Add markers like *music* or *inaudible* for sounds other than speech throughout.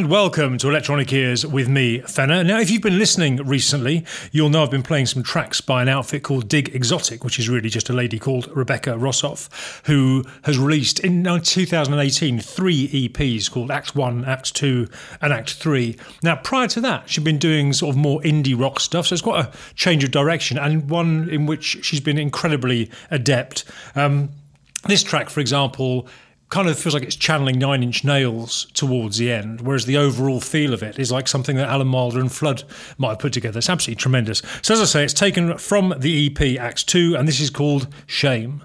and welcome to Electronic Ears with me, Fenner. Now, if you've been listening recently, you'll know I've been playing some tracks by an outfit called Dig Exotic, which is really just a lady called Rebecca Rossoff, who has released in 2018 three EPs called Act 1, Act 2, and Act 3. Now, prior to that, she'd been doing sort of more indie rock stuff, so it's quite a change of direction, and one in which she's been incredibly adept. Um, this track, for example, kind of feels like it's channeling Nine Inch Nails towards the end, whereas the overall feel of it is like something that Alan Wilder and Flood might have put together. It's absolutely tremendous. So, as I say, it's taken from the EP Acts 2, and this is called Shame.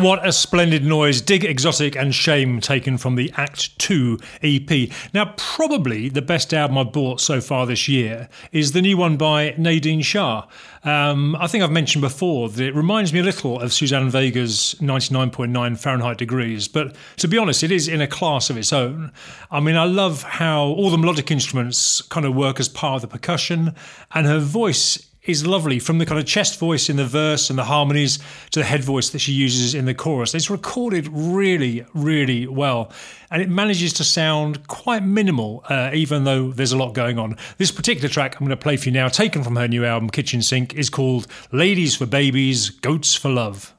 What a splendid noise. Dig Exotic and Shame taken from the Act 2 EP. Now, probably the best album I've bought so far this year is the new one by Nadine Shah. Um, I think I've mentioned before that it reminds me a little of Suzanne Vega's 99.9 Fahrenheit degrees, but to be honest, it is in a class of its own. I mean, I love how all the melodic instruments kind of work as part of the percussion, and her voice is lovely from the kind of chest voice in the verse and the harmonies to the head voice that she uses in the chorus. It's recorded really, really well, and it manages to sound quite minimal, uh, even though there's a lot going on. This particular track I'm going to play for you now, taken from her new album Kitchen Sink, is called Ladies for Babies, Goats for Love.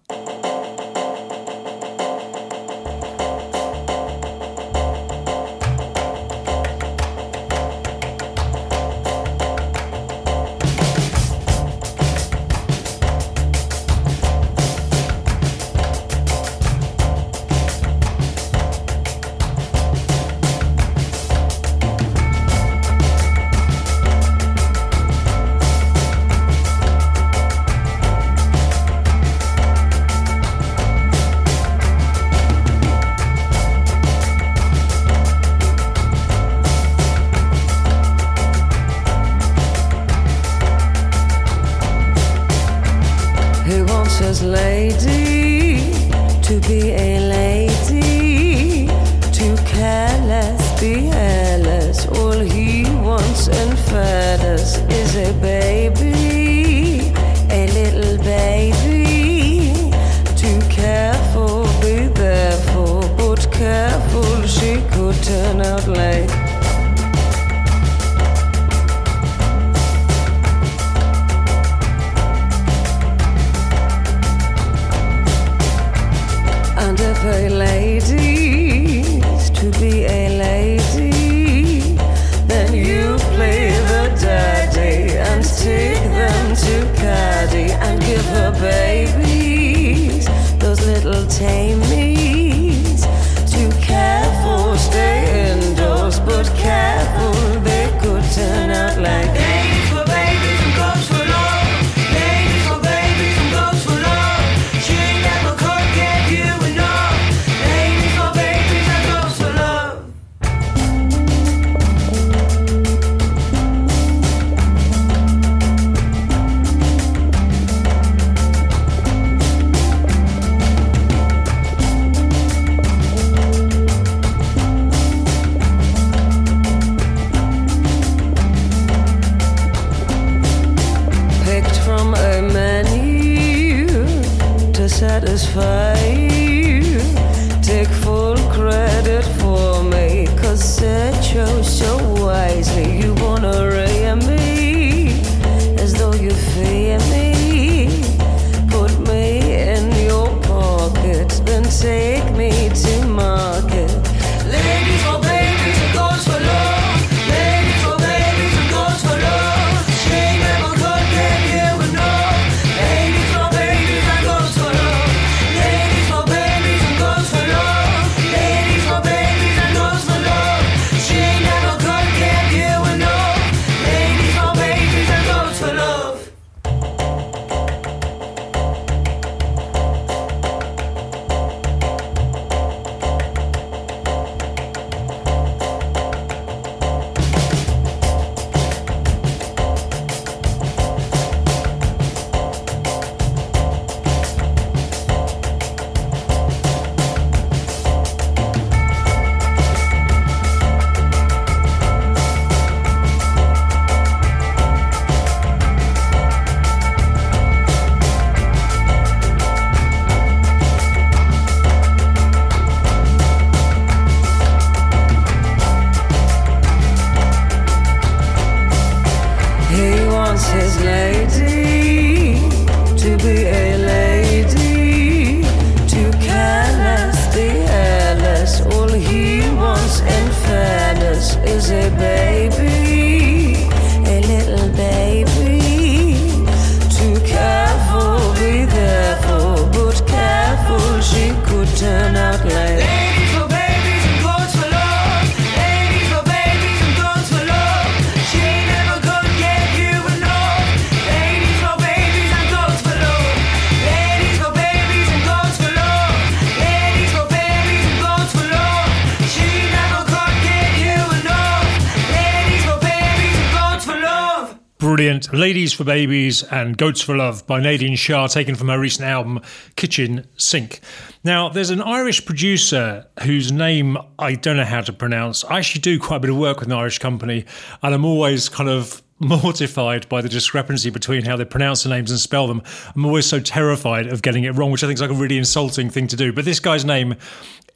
Ladies for Babies and Goats for Love by Nadine Shah, taken from her recent album Kitchen Sink. Now, there's an Irish producer whose name I don't know how to pronounce. I actually do quite a bit of work with an Irish company, and I'm always kind of *laughs* mortified by the discrepancy between how they pronounce the names and spell them. I'm always so terrified of getting it wrong, which I think is like a really insulting thing to do. But this guy's name,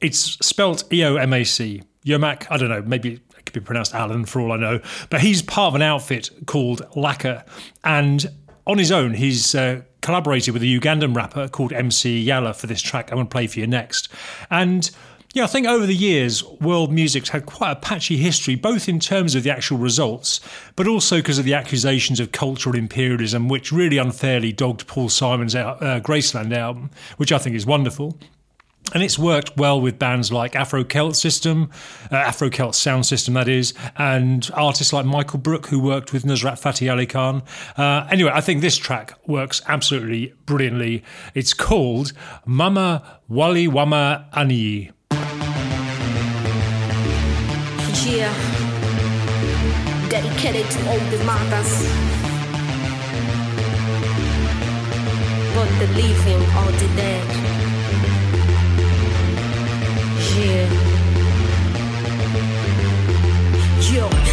it's spelt E O M A C. Yomac, I don't know, maybe be pronounced Alan for all I know. But he's part of an outfit called Lakker. And on his own, he's uh, collaborated with a Ugandan rapper called MC Yallah for this track I'm going to play for you next. And yeah, I think over the years, world music's had quite a patchy history, both in terms of the actual results, but also because of the accusations of cultural imperialism, which really unfairly dogged Paul Simon's uh, Graceland album, which I think is wonderful. And it's worked well with bands like Afro Celt System, uh, Afro Celt Sound System, that is, and artists like Michael Brook, who worked with Nusrat Fateh Ali Khan. Uh, anyway, I think this track works absolutely brilliantly. It's called Mama Wali Wama Ani. Yeah. Dedicated to all the mothers. not the living or the dead. Yo,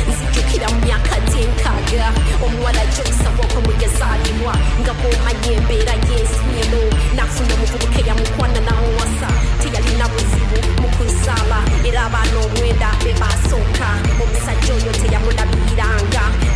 nzijukira mu myaka gyenkaga omuwala gy'okusabwako mu yazaalibwa nga bw'omanya embeera y'ensiino n'afuna omuvubuka eyamukwana n'amuwasa teyalina buzibu mu kuzaala era abaana omwenda be baasooka omusajja oyo teyamulabiranga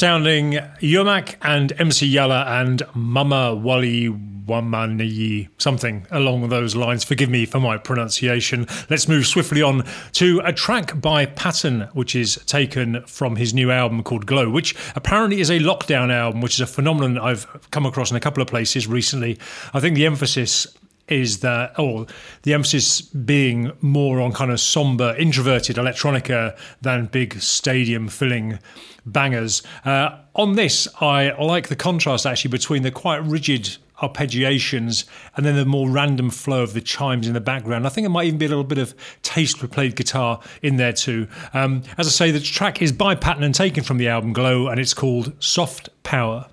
Astounding Yomak and MC Yallah and Mama Wali Wamani, something along those lines. Forgive me for my pronunciation. Let's move swiftly on to a track by Patten, which is taken from his new album called Glow, which apparently is a lockdown album, which is a phenomenon I've come across in a couple of places recently. I think the emphasis is that, or the emphasis being more on kind of somber, introverted electronica than big stadium filling bangers. Uh, on this, I like the contrast actually between the quite rigid arpeggiations and then the more random flow of the chimes in the background. I think it might even be a little bit of tastefully played guitar in there too. Um, as I say, the track is by Patten and taken from the album Glow, and it's called Soft Power.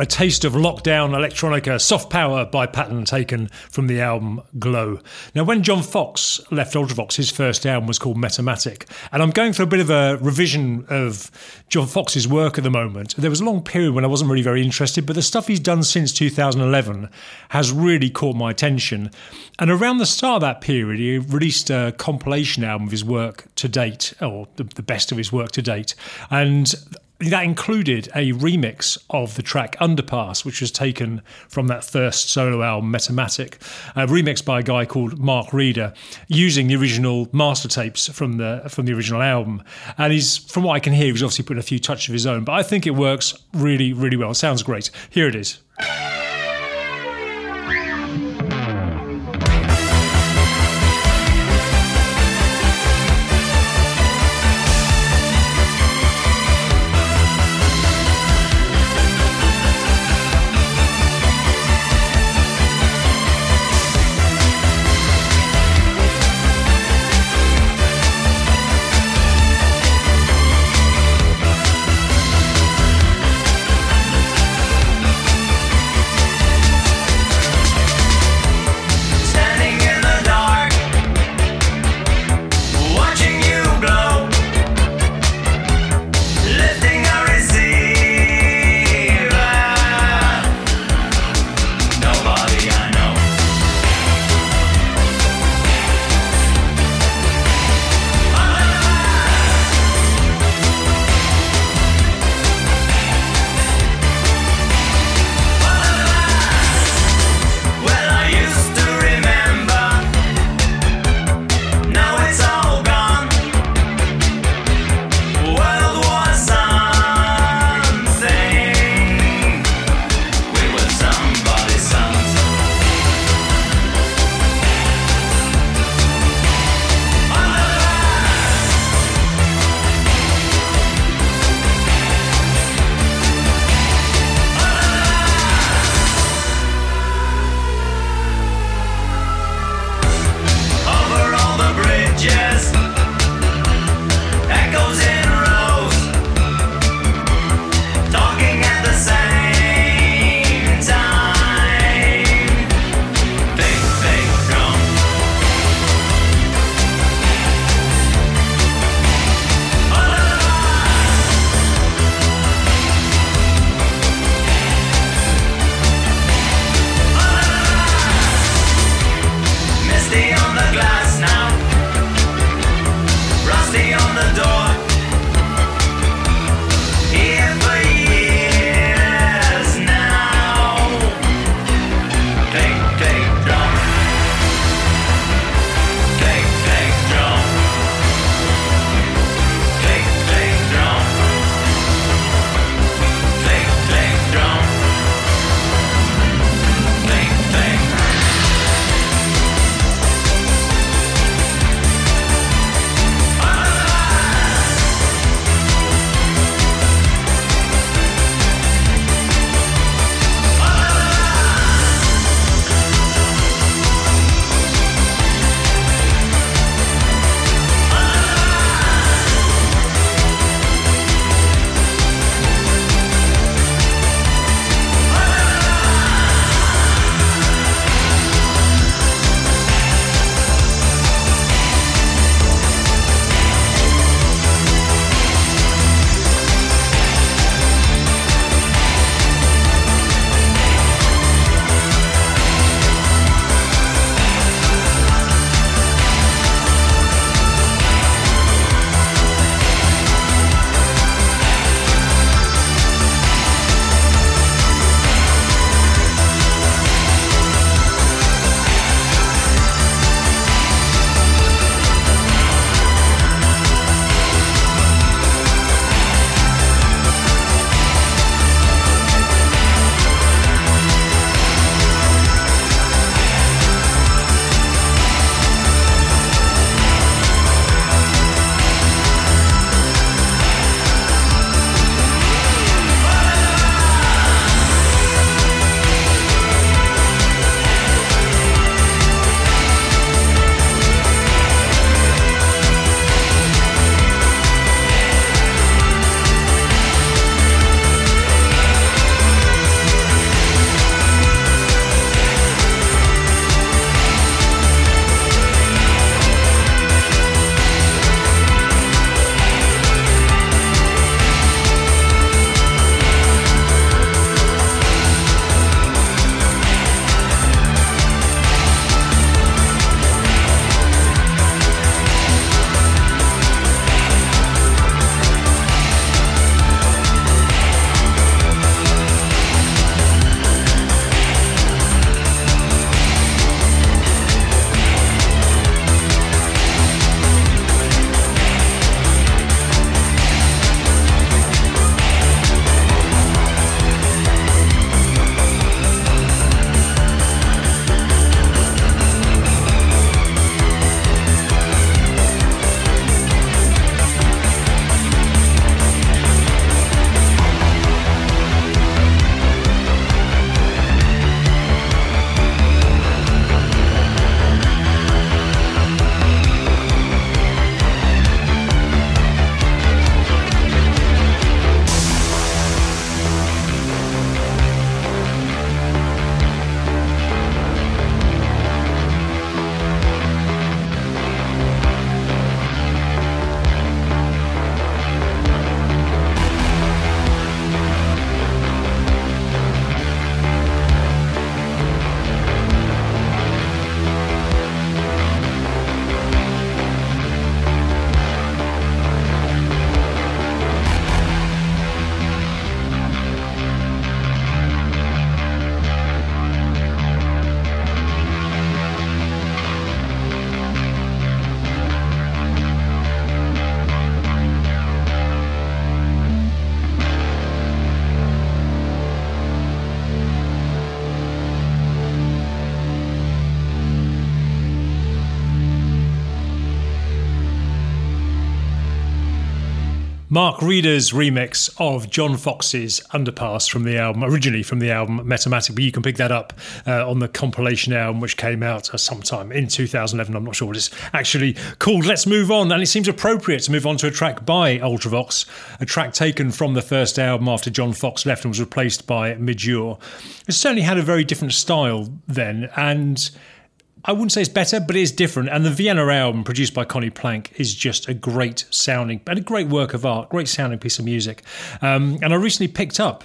A taste of lockdown electronica, soft power by Patten taken from the album Glow. Now, when John Foxx left Ultravox, his first album was called Metamatic, and I'm going through a bit of a revision of John Foxx's work at the moment. There was a long period when I wasn't really very interested, but the stuff he's done since 2011 has really caught my attention. And around the start of that period, he released a compilation album of his work to date, or the best of his work to date. And that included a remix of the track Underpass, which was taken from that first solo album, Metamatic, a remix by a guy called Mark Reeder, using the original master tapes from the from the original album. And he's, from what I can hear, he's obviously put a few touches of his own, but I think it works really, really well. It sounds great. Here it is. Mark Reeder's remix of John Foxx's Underpass from the album, originally from the album Metamatic, but you can pick that up uh, on the compilation album which came out uh, sometime in 2011. I'm not sure what it's actually called. Let's move on, and it seems appropriate to move on to a track by Ultravox, a track taken from the first album after John Foxx left and was replaced by Midge Ure. It certainly had a very different style then, and I wouldn't say it's better, but it is different. And the Vienna album, produced by Conny Plank, is just a great sounding and a great work of art, great sounding piece of music. Um, and I recently picked up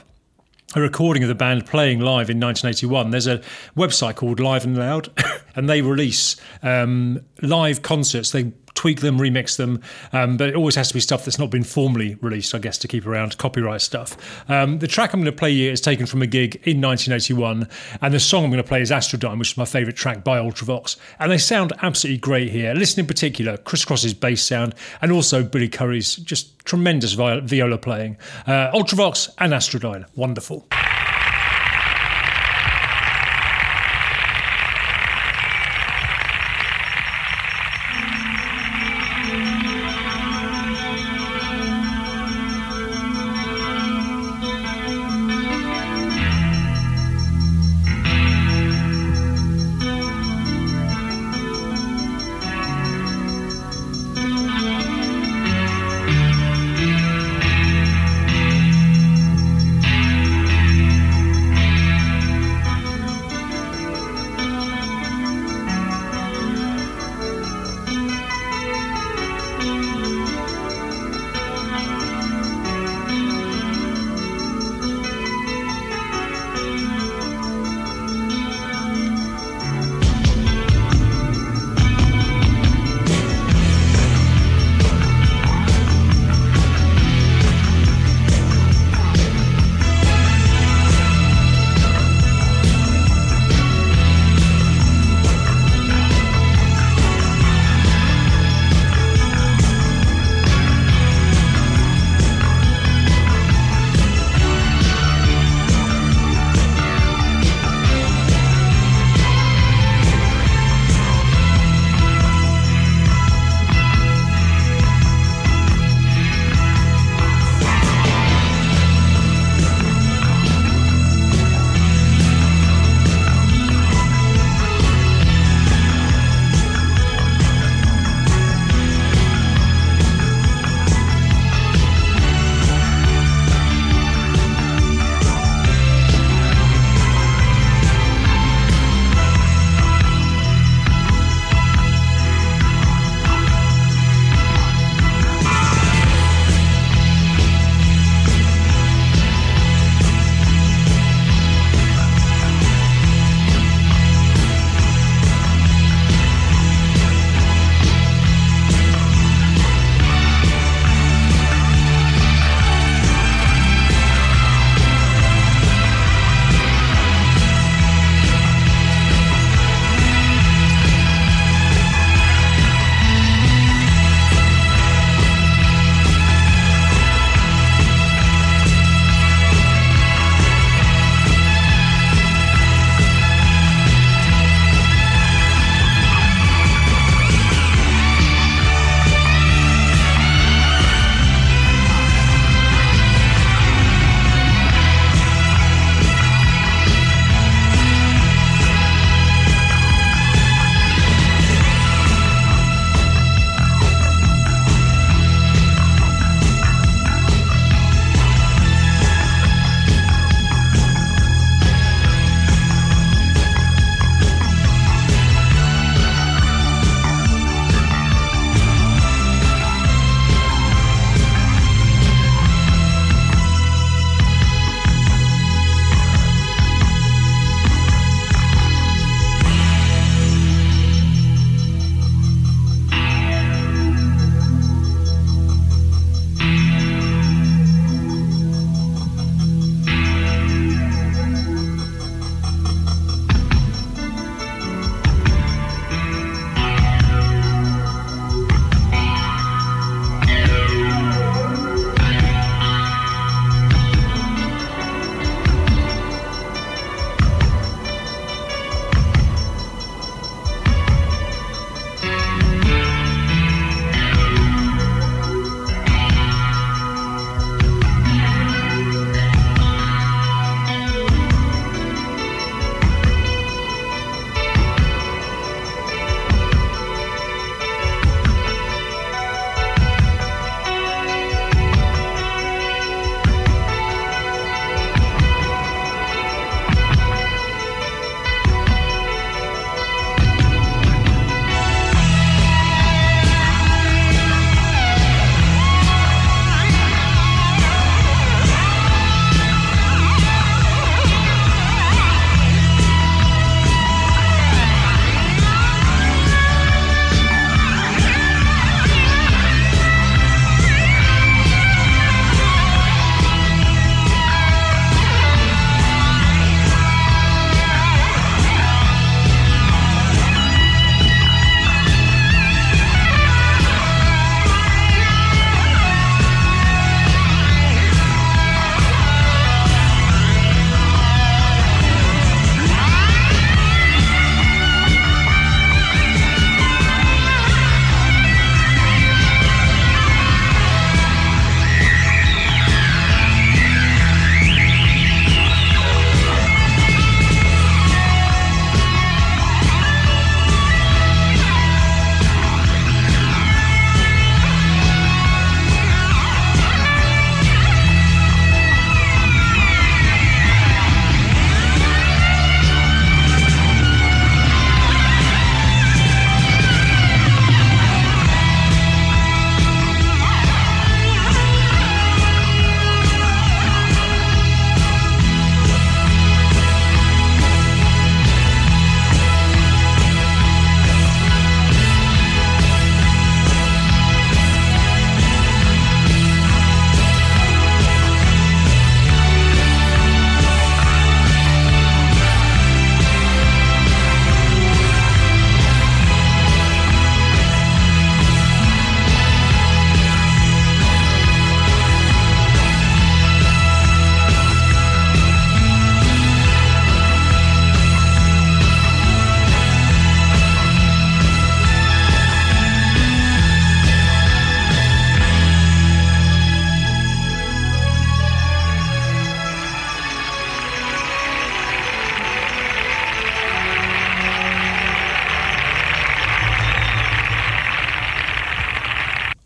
a recording of the band playing live in 1981. There's a website called Live and Loud, *laughs* and they release um, live concerts. They tweak them, remix them, um, but it always has to be stuff that's not been formally released, I guess, to keep around copyright stuff. Um, the track I'm going to play here is taken from a gig in 1981, and the song I'm going to play is Astrodyne, which is my favourite track by Ultravox, and they sound absolutely great here. Listen in particular, Chris Cross's bass sound, and also Billy Currie's just tremendous viola playing. Uh, Ultravox and Astrodyne, wonderful.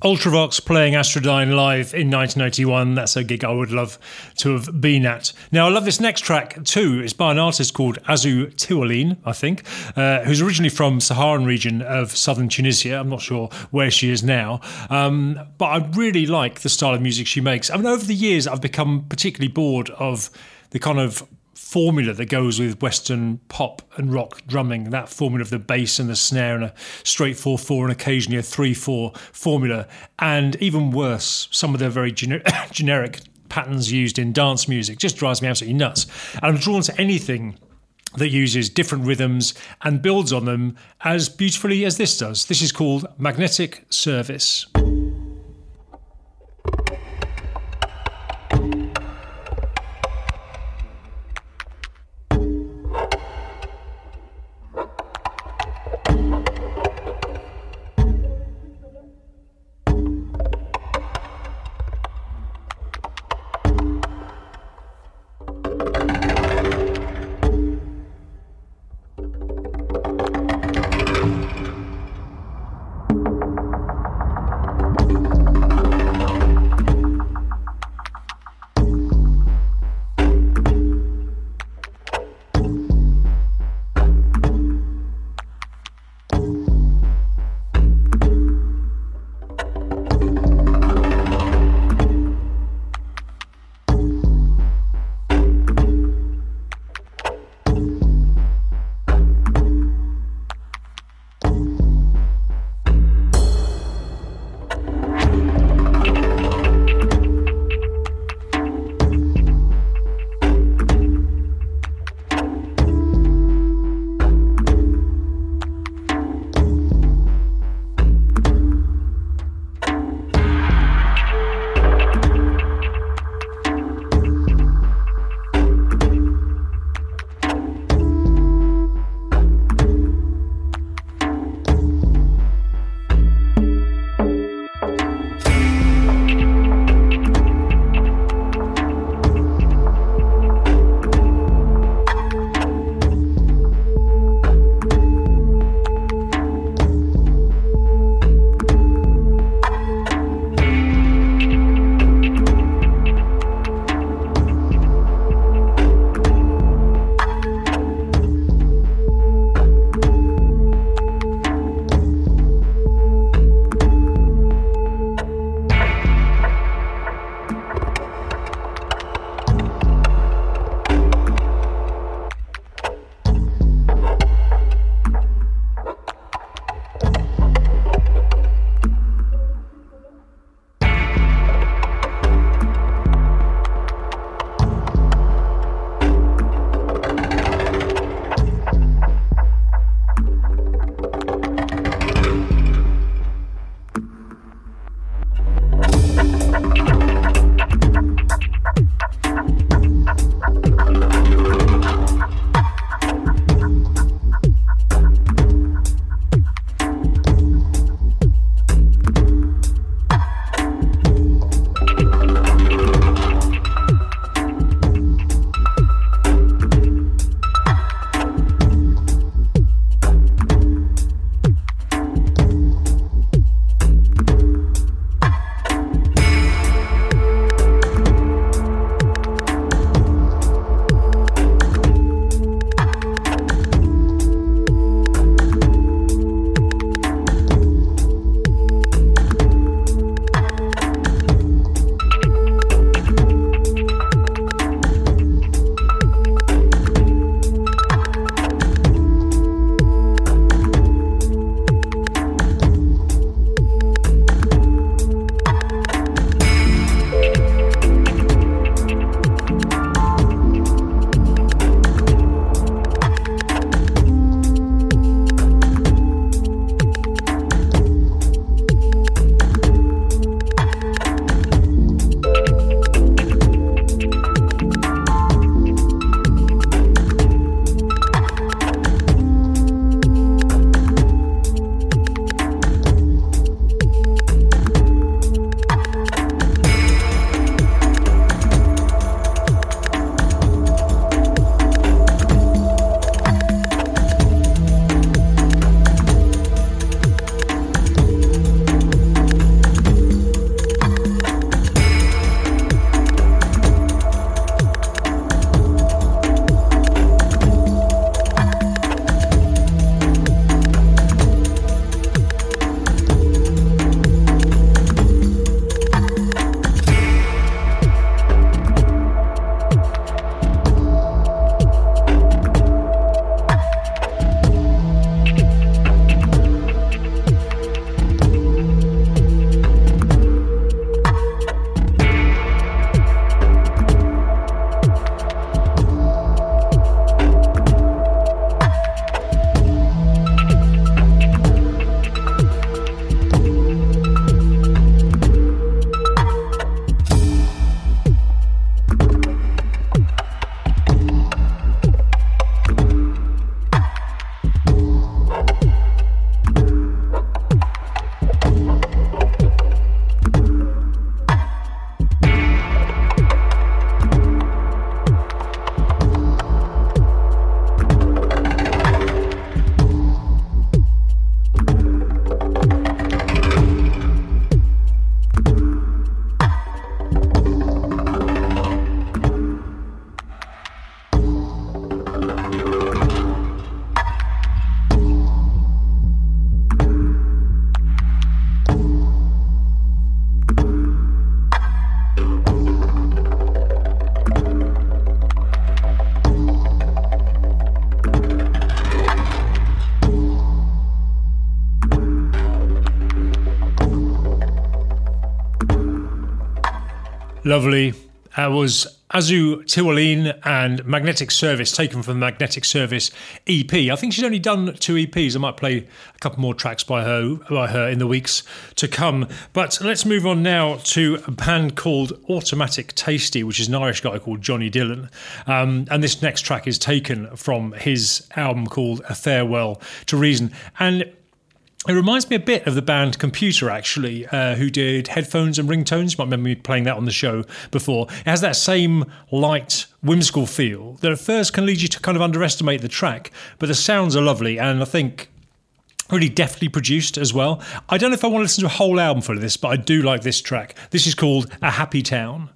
Ultravox playing Astradyne live in 1981. That's a gig I would love to have been at. Now, I love this next track too. It's by an artist called Azu Tiwaline, I think, uh, who's originally from Saharan region of southern Tunisia. I'm not sure where she is now, um, but I really like the style of music she makes. I mean, over the years, I've become particularly bored of the kind of formula that goes with Western pop and rock drumming, that formula of the bass and the snare and a straight 4 4 and occasionally a 3 4 formula. And even worse, some of the very gener- *coughs* generic patterns used in dance music just drives me absolutely nuts. And I'm drawn to anything that uses different rhythms and builds on them as beautifully as this does. This is called Magnetic Service. Lovely. That was Azu Tiwaline and Magnetic Service, taken from the Magnetic Service EP. I think she's only done two EPs. I might play a couple more tracks by her by her in the weeks to come. But let's move on now to a band called Automatic Tasty, which is an Irish guy called Johnny Dillon. Um, and this next track is taken from his album called A Farewell to Reason. And it reminds me a bit of the band Computer, actually, uh, who did headphones and ringtones. You might remember me playing that on the show before. It has that same light, whimsical feel that at first can lead you to kind of underestimate the track, but the sounds are lovely, and I think really deftly produced as well. I don't know if I want to listen to a whole album full of this, but I do like this track. This is called A Happy Town.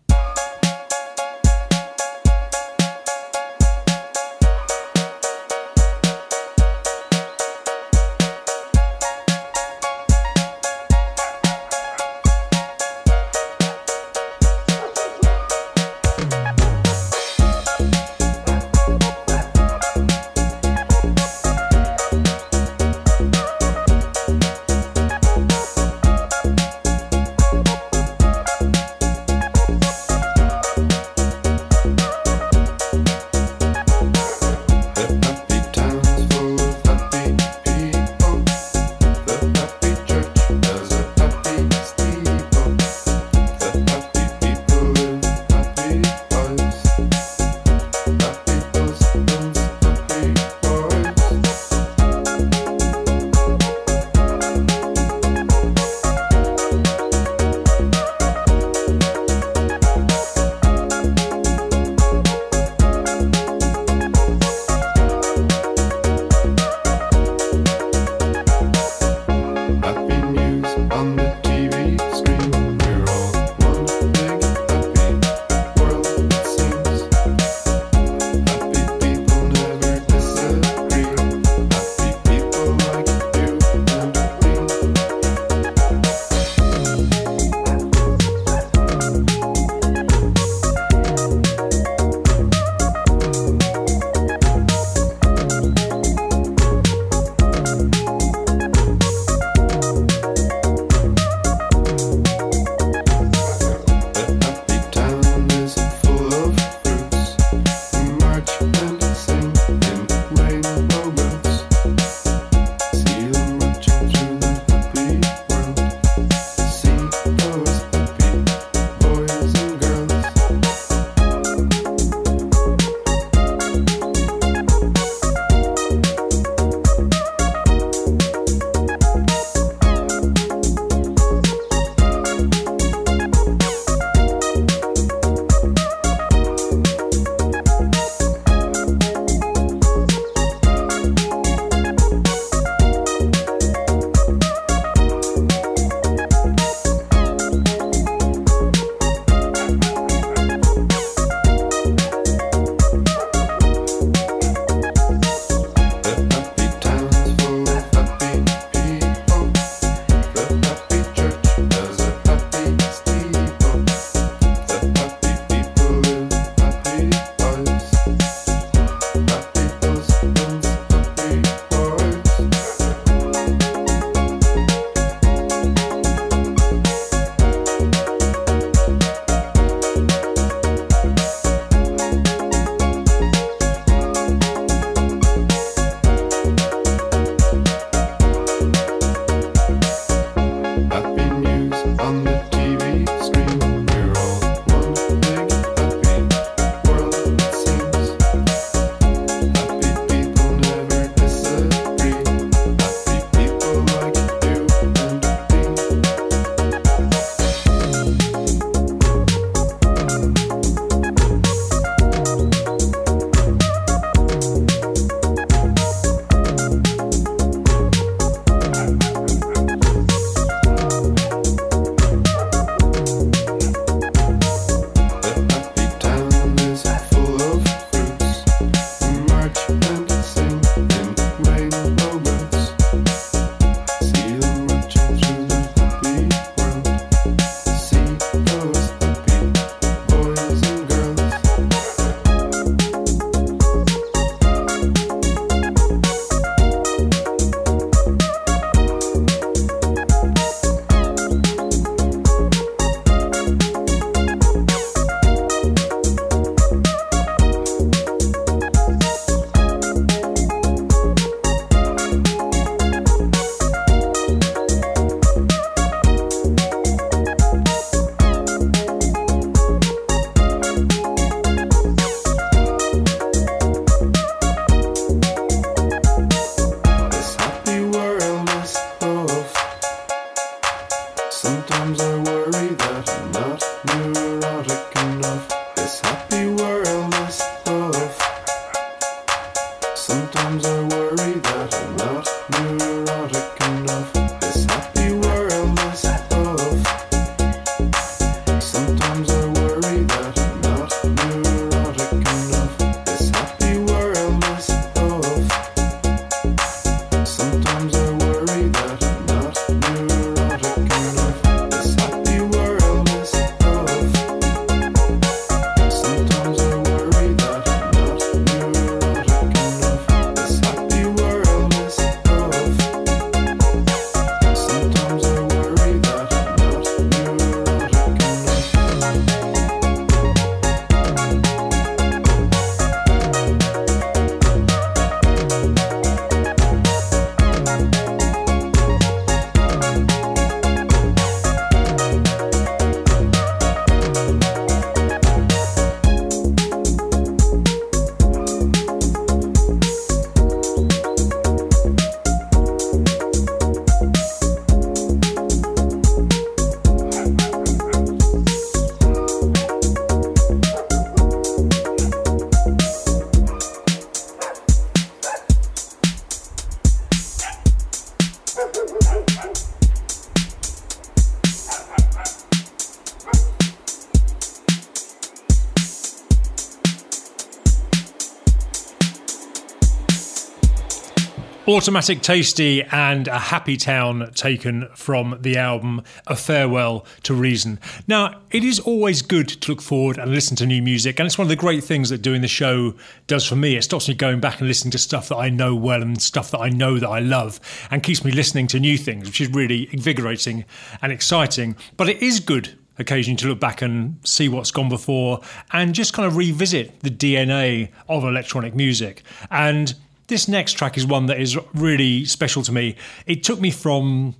Automatic Tasty and A Happy Town taken from the album A Farewell to Reason. Now, it is always good to look forward and listen to new music, and it's one of the great things that doing the show does for me. It stops me going back and listening to stuff that I know well and stuff that I know that I love, and keeps me listening to new things, which is really invigorating and exciting. But it is good occasionally to look back and see what's gone before and just kind of revisit the DNA of electronic music. And this next track is one that is really special to me. It took me from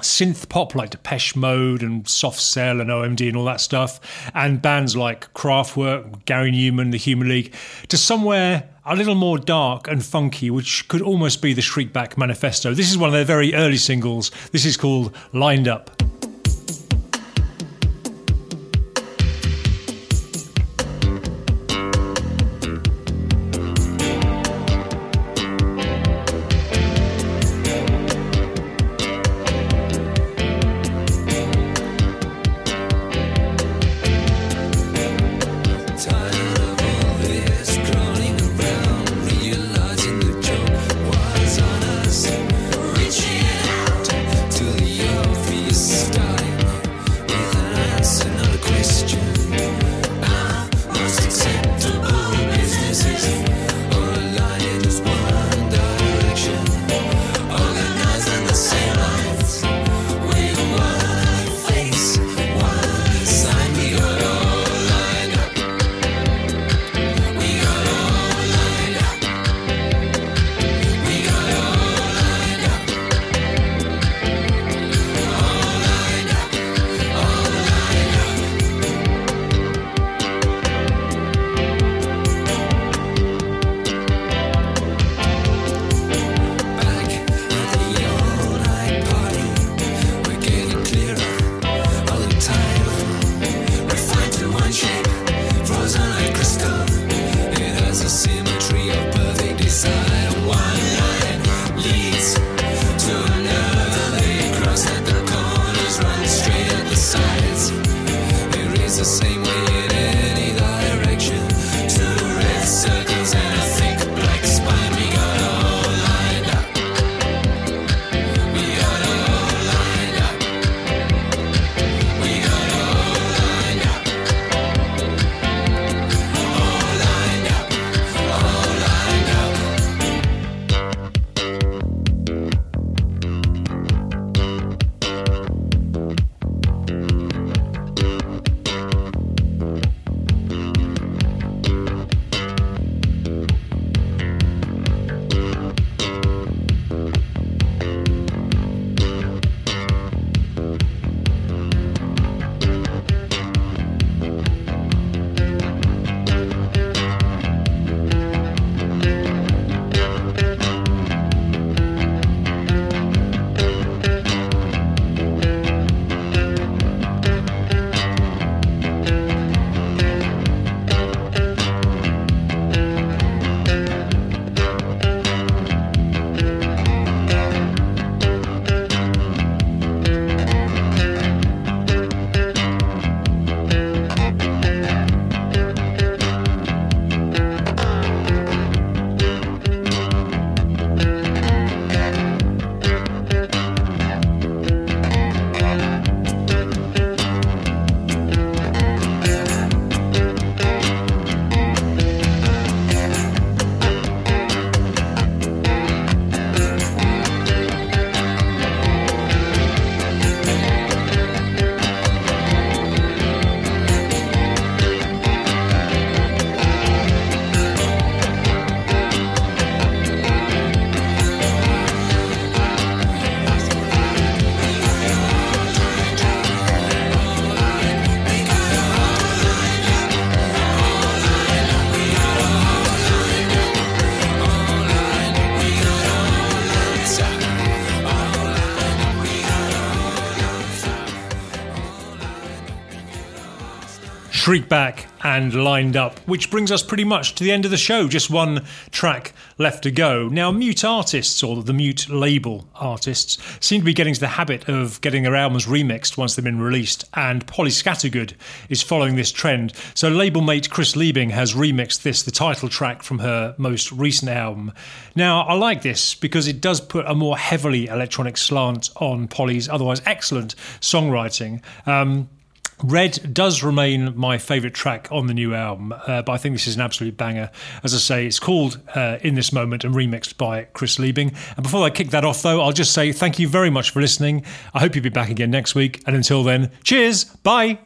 synth pop like Depeche Mode and Soft Cell and OMD and all that stuff, and bands like Kraftwerk, Gary Numan, The Human League, to somewhere a little more dark and funky, which could almost be the Shriekback Manifesto. This is one of their very early singles. This is called Lined Up. Shriekback and Lined Up, which brings us pretty much to the end of the show. Just one track left to go. Now, Mute artists, or the Mute label artists, seem to be getting to the habit of getting their albums remixed once they've been released, and Polly Scattergood is following this trend. So, label mate Chris Liebing has remixed this, the title track from her most recent album. Now, I like this because it does put a more heavily electronic slant on Polly's otherwise excellent songwriting. Um, Red does remain my favourite track on the new album, uh, but I think this is an absolute banger. As I say, it's called uh, In This Moment and remixed by Chris Liebing. And before I kick that off, though, I'll just say thank you very much for listening. I hope you'll be back again next week. And until then, cheers, bye.